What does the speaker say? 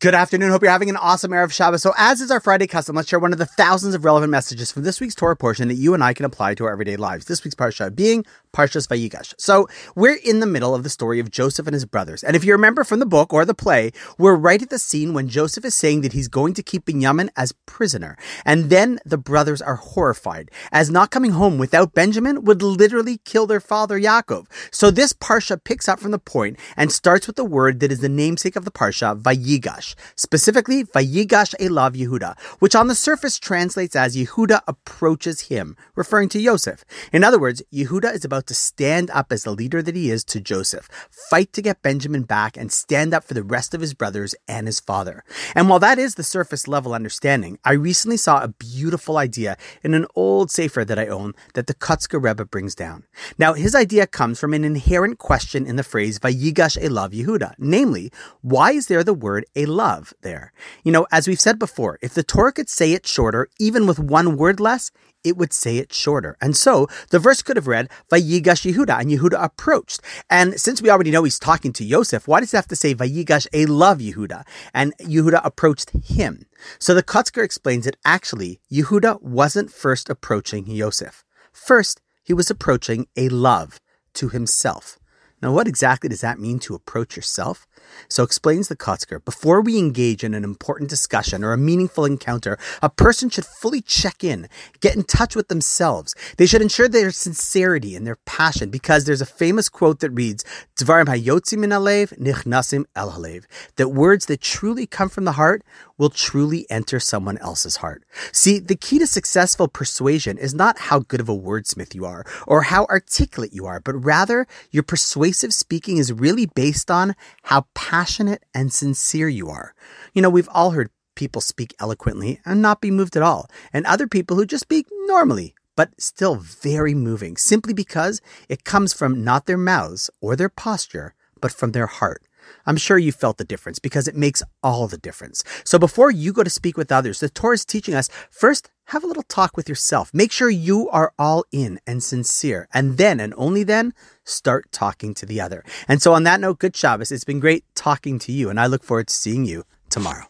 Good afternoon. Hope you're having an awesome Erev Shabbos. So, as is our Friday custom, let's share one of the thousands of relevant messages from this week's Torah portion that you and I can apply to our everyday lives. This week's parsha being Parshas Vayigash. So, we're in the middle of the story of Joseph and his brothers. And if you remember from the book or the play, we're right at the scene when Joseph is saying that he's going to keep Benjamin as prisoner. And then the brothers are horrified, as not coming home without Benjamin would literally kill their father Yaakov. So, this parsha picks up from the point and starts with the word that is the namesake of the parsha, Vayigash. Specifically, Vayigash Elav Yehuda, which on the surface translates as Yehuda approaches him, referring to Joseph. In other words, Yehuda is about to stand up as the leader that he is to Joseph, fight to get Benjamin back, and stand up for the rest of his brothers and his father. And while that is the surface level understanding, I recently saw a beautiful idea in an old Sefer that I own that the Kotzker Rebbe brings down. Now, his idea comes from an inherent question in the phrase Vayigash Elav Yehuda, namely, why is there the word Elav? Love there. You know, as we've said before, if the Torah could say it shorter, even with one word less, it would say it shorter. And so the verse could have read, Vayigash Yehuda, and Yehuda approached. And since we already know he's talking to Yosef, why does it have to say Vayigash Elav Yehuda? And Yehuda approached him. So the Kotzker explains that actually Yehuda wasn't first approaching Yosef. First, he was approaching Elav to himself. Now, what exactly does that mean to approach yourself? So explains the Kotzker, before we engage in an important discussion or a meaningful encounter, a person should fully check in, get in touch with themselves. They should ensure their sincerity and their passion because there's a famous quote that reads, Dvarim hayotzi min alev nichnasim el halev, that words that truly come from the heart will truly enter someone else's heart. See, the key to successful persuasion is not how good of a wordsmith you are or how articulate you are, but rather your persuasive speaking is really based on how passionate and sincere you are. You know, we've all heard people speak eloquently and not be moved at all, and other people who just speak normally, but still very moving, simply because it comes from not their mouths or their posture, but from their heart. I'm sure you felt the difference because it makes all the difference. So before you go to speak with others, the Torah is teaching us first, have a little talk with yourself. Make sure you are all in and sincere. And then, and only then, start talking to the other. And so on that note, good Shabbos. It's been great talking to you, and I look forward to seeing you tomorrow.